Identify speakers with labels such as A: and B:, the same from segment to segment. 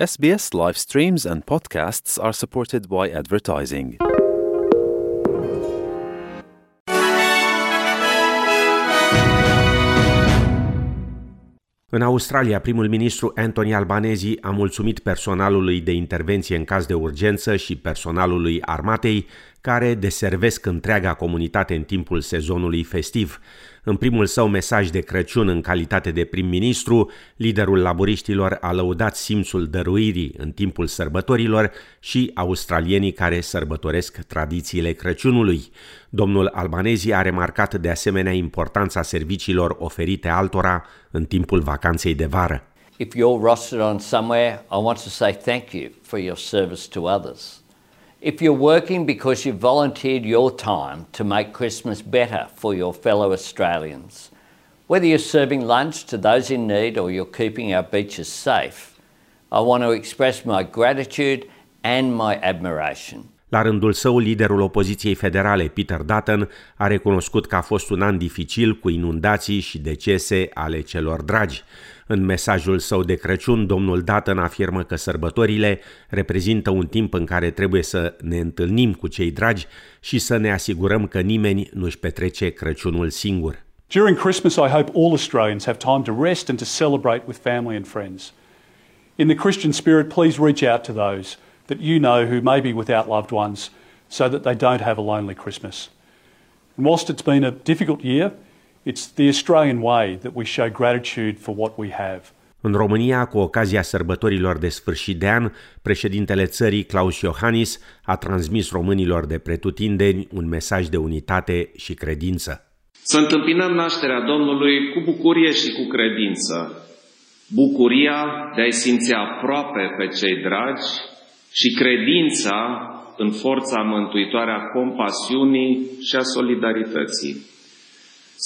A: SBS live streams and podcasts are supported by advertising.
B: În Australia, primul ministru Anthony Albanese a mulțumit personalului de intervenție în caz de urgență și personalului armatei care deservesc întreaga comunitate în timpul sezonului festiv. În primul său mesaj de Crăciun în calitate de prim-ministru, liderul laboriștilor a lăudat simțul dăruirii în timpul sărbătorilor și australienii care sărbătoresc tradițiile Crăciunului. Domnul Albanezi a remarcat de asemenea importanța serviciilor oferite altora în timpul vacanței de vară.
C: If you're rostered on somewhere, I want to say thank you for your service to others. If you're working because you've volunteered your time to make Christmas better for your fellow Australians, whether you're serving lunch to those in need or you're keeping our beaches safe, I want to express my gratitude and my admiration.
B: La rândul său, liderul opoziției federale, Peter Dutton, a recunoscut că a fost un an dificil cu inundații și decese ale celor dragi. În mesajul său de Crăciun, domnul Dutton afirmă că sărbătorile reprezintă un timp în care trebuie să ne întâlnim cu cei dragi și să ne asigurăm că nimeni nu-și petrece Crăciunul singur.
D: During Christmas, I hope all Australians have time to rest and to celebrate with family and friends. In the Christian spirit, please reach out to those – that you know who may be without loved ones so that they don't have a lonely Christmas. And whilst it's been a difficult year, it's the Australian way that we show gratitude for what we have.
B: În România, cu ocazia sărbătorilor de sfârșit de an, președintele țării, Claus Iohannis, a transmis românilor de pretutindeni un mesaj de unitate și credință.
E: Să întâmpinăm nașterea Domnului cu bucurie și cu credință. Bucuria de a-i simți aproape pe cei dragi și credința în forța mântuitoare a compasiunii și a solidarității.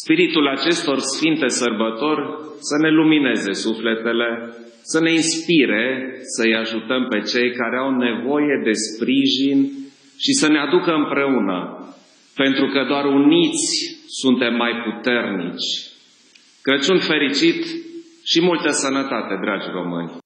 E: Spiritul acestor sfinte sărbători să ne lumineze sufletele, să ne inspire să-i ajutăm pe cei care au nevoie de sprijin și să ne aducă împreună, pentru că doar uniți suntem mai puternici. Crăciun fericit și multă sănătate, dragi români!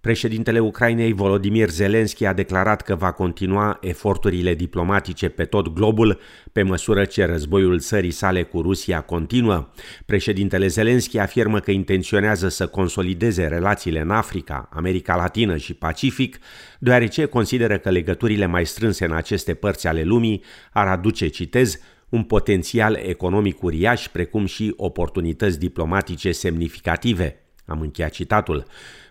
B: Președintele Ucrainei Volodymyr Zelensky a declarat că va continua eforturile diplomatice pe tot globul pe măsură ce războiul țării sale cu Rusia continuă. Președintele Zelensky afirmă că intenționează să consolideze relațiile în Africa, America Latină și Pacific, deoarece consideră că legăturile mai strânse în aceste părți ale lumii ar aduce, citez, un potențial economic uriaș, precum și oportunități diplomatice semnificative. Am încheiat citatul.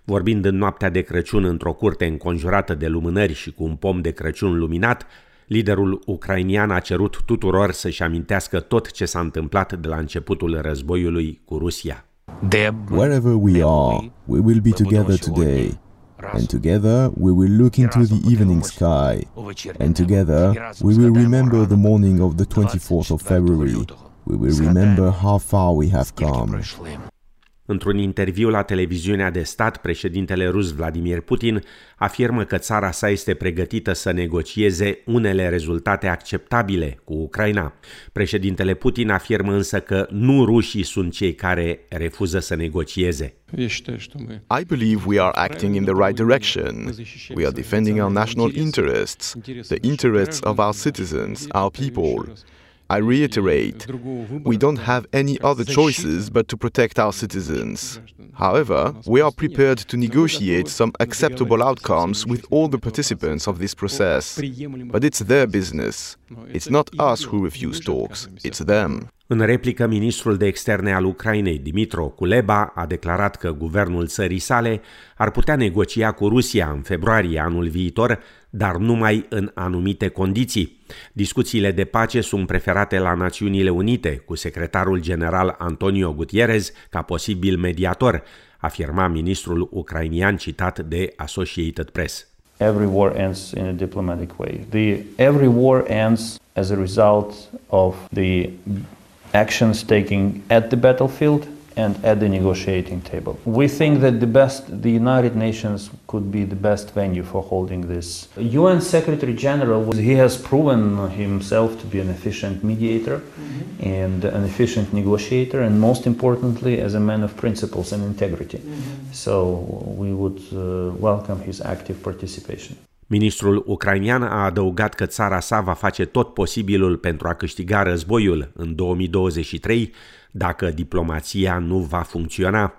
B: Vorbind în noaptea de Crăciun într-o curte înconjurată de lumânări și cu un pom de Crăciun luminat, liderul ucrainian a cerut tuturor să-și amintească tot ce s-a întâmplat de la începutul războiului cu Rusia.
F: Wherever we are, we will be together today. And together we will look into the evening sky. And together we will remember the morning of the 24th of February. We will remember how far we have come.
B: Într-un interviu la televiziunea de stat, președintele rus Vladimir Putin afirmă că țara sa este pregătită să negocieze unele rezultate acceptabile cu Ucraina. Președintele Putin afirmă însă că nu rușii sunt cei care refuză să negocieze.
G: I believe we are acting in the right direction. We are defending our national interests, the interests of our citizens, our people. I reiterate, we don't have any other choices but to protect our citizens. However, we are prepared to negotiate some acceptable outcomes with all the participants of this process. But it's their business. It's not us who refuse talks, it's them.
B: În replică, ministrul de externe al Ucrainei, Dimitro Kuleba, a declarat că guvernul țării sale ar putea negocia cu Rusia în februarie anul viitor, dar numai în anumite condiții. Discuțiile de pace sunt preferate la Națiunile Unite, cu secretarul general Antonio Gutierrez ca posibil mediator, afirma ministrul ucrainian citat de Associated Press.
H: Every war ends in a diplomatic way. The, every war ends as a result of the actions taken at the battlefield and at the negotiating table. We think that the best, the United Nations could be the best venue for holding this. UN Secretary General, he has proven himself to be an efficient mediator mm-hmm. and an efficient negotiator, and most importantly, as a man of principles and integrity. Mm-hmm. So we would uh, welcome his active participation.
B: Ministrul ucrainian a adăugat că țara sa va face tot posibilul pentru a câștiga războiul. În 2023 dacă diplomația nu va funcționa.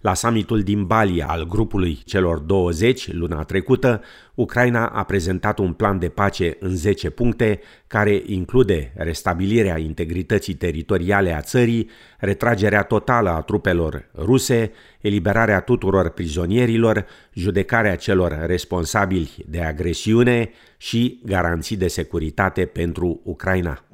B: La summitul din Bali al grupului celor 20 luna trecută, Ucraina a prezentat un plan de pace în 10 puncte care include restabilirea integrității teritoriale a țării, retragerea totală a trupelor ruse, eliberarea tuturor prizonierilor, judecarea celor responsabili de agresiune și garanții de securitate pentru Ucraina.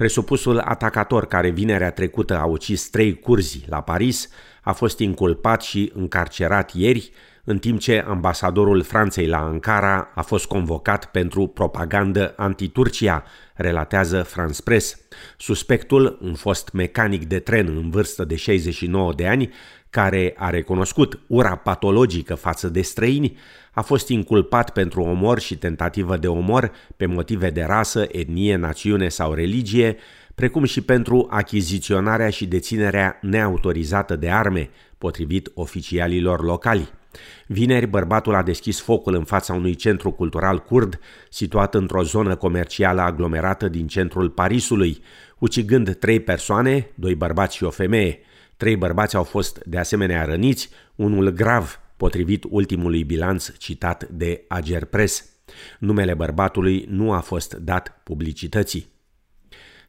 B: Presupusul atacator care vinerea trecută a ucis trei curzi la Paris a fost inculpat și încarcerat ieri, în timp ce ambasadorul Franței la Ankara a fost convocat pentru propagandă anti-Turcia, relatează France Press. Suspectul, un fost mecanic de tren în vârstă de 69 de ani, care a recunoscut ura patologică față de străini, a fost inculpat pentru omor și tentativă de omor pe motive de rasă, etnie, națiune sau religie, precum și pentru achiziționarea și deținerea neautorizată de arme, potrivit oficialilor locali. Vineri, bărbatul a deschis focul în fața unui centru cultural curd situat într-o zonă comercială aglomerată din centrul Parisului, ucigând trei persoane, doi bărbați și o femeie. Trei bărbați au fost de asemenea răniți, unul grav, potrivit ultimului bilanț citat de Ager Press. Numele bărbatului nu a fost dat publicității.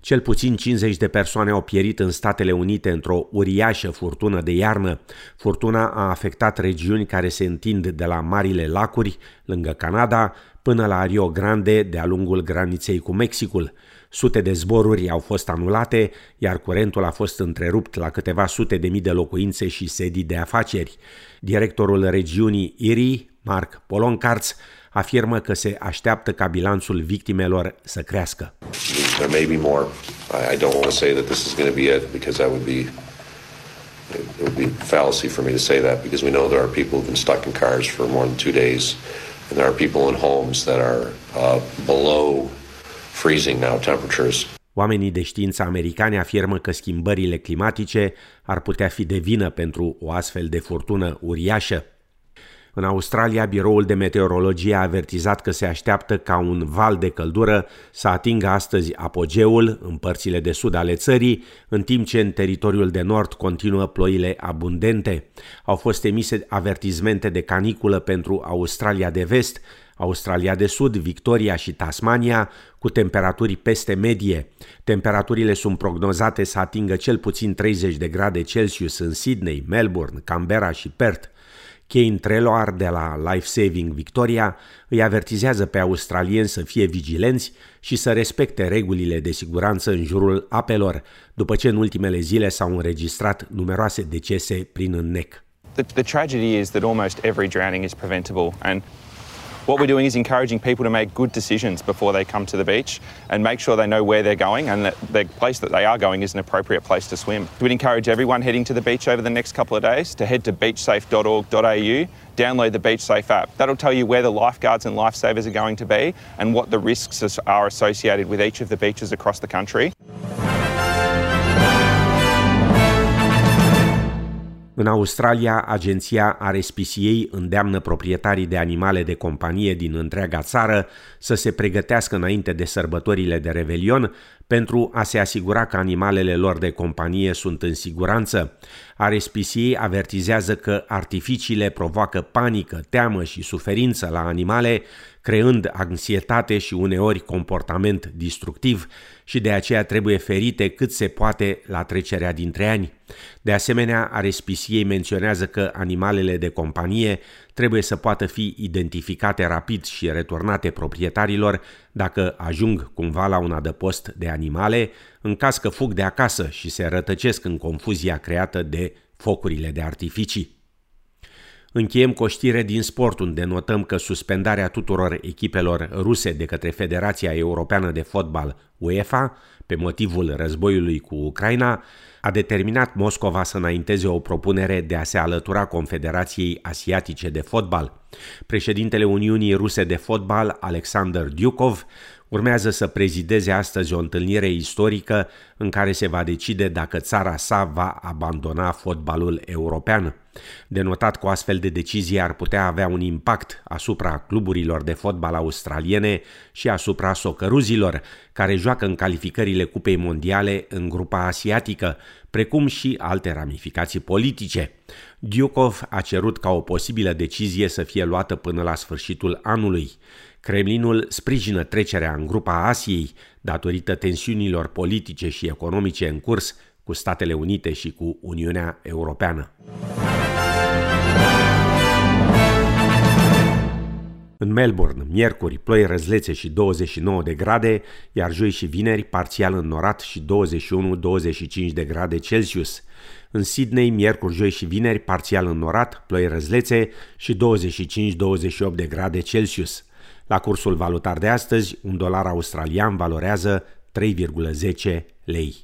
B: Cel puțin 50 de persoane au pierit în Statele Unite într-o uriașă furtună de iarnă. Furtuna a afectat regiuni care se întind de la Marile Lacuri, lângă Canada, până la Rio Grande, de-a lungul graniței cu Mexicul. Sute de zboruri au fost anulate, iar curentul a fost întrerupt la câteva sute de mii de locuințe și sedii de afaceri. Directorul regiunii Erie, Mark Poloncarz, afirmă că se așteaptă ca bilanțul victimelor să crească.
I: There may be more. I don't want to say that this is going to be it because that would be it would be fallacy for me to say that because we know there are people who've been stuck in cars for more than two days, and there are people in homes that are uh, below freezing now temperatures.
B: Oamenii de știință americani afirmă că schimbările climatice ar putea fi de vină pentru o astfel de furtună uriașă. În Australia, Biroul de Meteorologie a avertizat că se așteaptă ca un val de căldură să atingă astăzi apogeul în părțile de sud ale țării, în timp ce în teritoriul de nord continuă ploile abundente. Au fost emise avertizmente de caniculă pentru Australia de vest, Australia de Sud, Victoria și Tasmania, cu temperaturi peste medie. Temperaturile sunt prognozate să atingă cel puțin 30 de grade Celsius în Sydney, Melbourne, Canberra și Perth. Kane Treloar de la Life Saving Victoria îi avertizează pe australieni să fie vigilenți și să respecte regulile de siguranță în jurul apelor, după ce în ultimele zile s-au înregistrat numeroase decese prin înnec.
J: The, the tragedy is that almost every drowning is preventable and What we're doing is encouraging people to make good decisions before they come to the beach and make sure they know where they're going and that the place that they are going is an appropriate place to swim. We'd encourage everyone heading to the beach over the next couple of days to head to beachsafe.org.au, download the Beach Safe app. That'll tell you where the lifeguards and lifesavers are going to be and what the risks are associated with each of the beaches across the country.
B: În Australia, agenția RSPCA îndeamnă proprietarii de animale de companie din întreaga țară să se pregătească înainte de sărbătorile de Revelion pentru a se asigura că animalele lor de companie sunt în siguranță. RSPCA avertizează că artificiile provoacă panică, teamă și suferință la animale, creând anxietate și uneori comportament destructiv și de aceea trebuie ferite cât se poate la trecerea dintre ani. De asemenea, RSPCA menționează că animalele de companie trebuie să poată fi identificate rapid și returnate proprietarilor dacă ajung cumva la un adăpost de animale, în caz că fug de acasă și se rătăcesc în confuzia creată de focurile de artificii. Încheiem cu o știre din sport, unde notăm că suspendarea tuturor echipelor ruse de către Federația Europeană de Fotbal UEFA, pe motivul războiului cu Ucraina, a determinat Moscova să înainteze o propunere de a se alătura Confederației Asiatice de Fotbal. Președintele Uniunii Ruse de Fotbal, Alexander Dyukov, Urmează să prezideze astăzi o întâlnire istorică în care se va decide dacă țara sa va abandona fotbalul european. Denotat cu astfel de decizie ar putea avea un impact asupra cluburilor de fotbal australiene și asupra socăruzilor, care joacă în calificările Cupei Mondiale în grupa asiatică, precum și alte ramificații politice. Diukov a cerut ca o posibilă decizie să fie luată până la sfârșitul anului. Kremlinul sprijină trecerea în grupa Asiei datorită tensiunilor politice și economice în curs cu Statele Unite și cu Uniunea Europeană. În Melbourne, miercuri, ploi răzlețe și 29 de grade, iar joi și vineri, parțial înnorat și 21-25 de grade Celsius. În Sydney, miercuri, joi și vineri, parțial înnorat, ploi răzlețe și 25-28 de grade Celsius. La cursul valutar de astăzi, un dolar australian valorează 3,10 lei.